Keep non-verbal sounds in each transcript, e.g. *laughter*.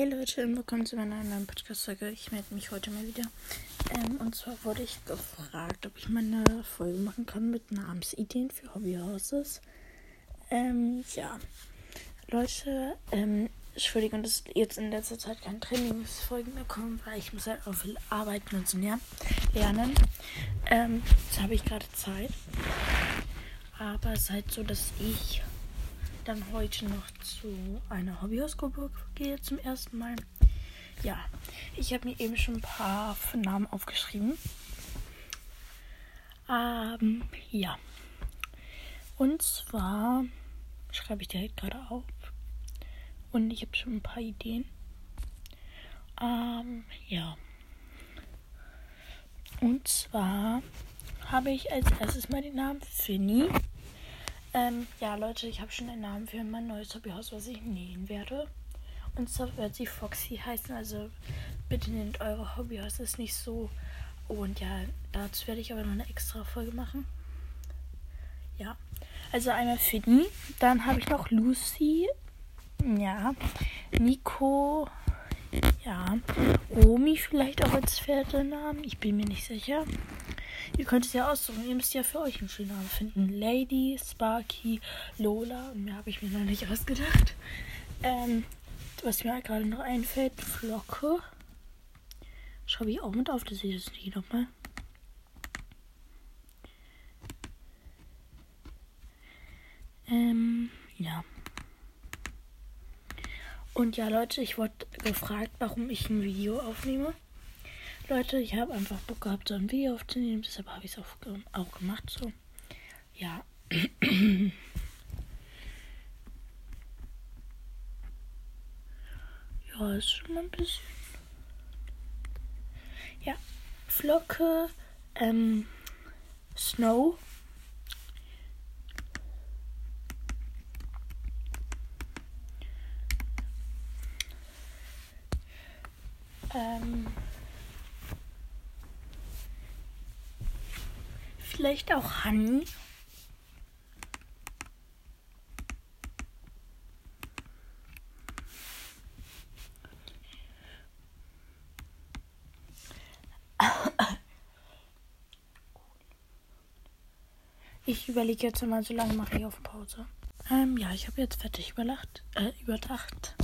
Hey Leute, willkommen zu meiner neuen Podcast-Folge. Ich melde mich heute mal wieder. Ähm, und zwar wurde ich gefragt, ob ich mal eine Folge machen kann mit Namensideen für Hobbyhouses. Ähm, ja. Leute, ähm, Entschuldigung, dass jetzt in letzter Zeit keine Trainingsfolgen mehr kommen, weil ich muss halt auch viel arbeiten und so lernen. Ähm, jetzt habe ich gerade Zeit. Aber es ist halt so, dass ich dann heute noch zu einer Hobbyhausgruppe gehe zum ersten Mal. Ja, ich habe mir eben schon ein paar Namen aufgeschrieben. Ähm, ja. Und zwar schreibe ich direkt gerade auf. Und ich habe schon ein paar Ideen. Ähm, ja. Und zwar habe ich als erstes mal den Namen Finny. Ähm, ja, Leute, ich habe schon einen Namen für mein neues Hobbyhaus, was ich nähen werde. Und zwar wird sie Foxy heißen. Also bitte nehmt eure Hobbyhaus, ist nicht so. Und ja, dazu werde ich aber noch eine extra Folge machen. Ja, also einmal Fiddy. Dann habe ich noch Lucy. Ja, Nico. Ja, Omi vielleicht auch als Pferdenamen. Ich bin mir nicht sicher. Ihr könnt es ja aussuchen. Ihr müsst ja für euch einen schönen Namen finden. Lady, Sparky, Lola. Mehr habe ich mir noch nicht ausgedacht. Ähm, was mir gerade noch einfällt, Flocke. Schreibe ich auch mit auf, das sehe ich jetzt nicht nochmal. Ähm, ja. Und ja, Leute, ich wurde gefragt, warum ich ein Video aufnehme. Leute, ich habe einfach Bock gehabt, so ein Video aufzunehmen. Deshalb habe ich es auch, auch gemacht. So. Ja. *clears throat* ja, ist schon mal ein bisschen. Ja. Flocke, ähm, Snow. Ähm. Vielleicht auch Honey. Ich überlege jetzt mal, so lange mache ich auf Pause. Ähm, ja, ich habe jetzt fertig überlacht, äh, überdacht.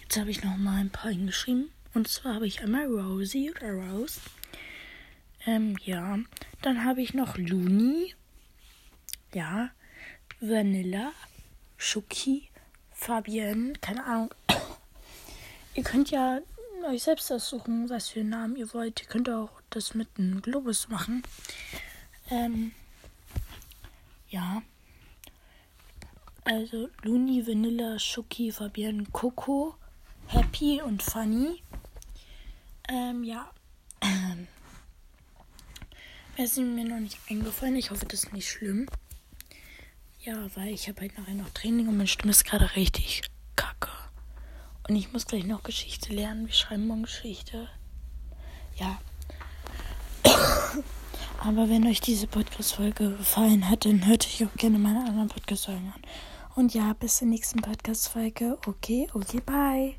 Jetzt habe ich noch mal ein paar hingeschrieben. Und zwar habe ich einmal Rosie oder Rose. Ähm, ja. Dann habe ich noch Looney. Ja. Vanilla. Schuki. Fabienne. Keine Ahnung. *coughs* ihr könnt ja euch selbst aussuchen, was für einen Namen ihr wollt. Ihr könnt auch das mit einem Globus machen. Ähm, ja. Also Luni, Vanilla, Schuki, Fabienne, Coco, Happy und Funny. Ähm, ja. Es ist mir noch nicht eingefallen. Ich hoffe, das ist nicht schlimm. Ja, weil ich habe halt nachher noch Training und meine Stimme ist gerade richtig kacke. Und ich muss gleich noch Geschichte lernen. Wir schreiben morgen Geschichte. Ja. *coughs* Aber wenn euch diese Podcast-Folge gefallen hat, dann hört euch auch gerne meine anderen Podcast-Folgen an. Und ja, bis zur nächsten Podcast-Folge. Okay, okay, bye.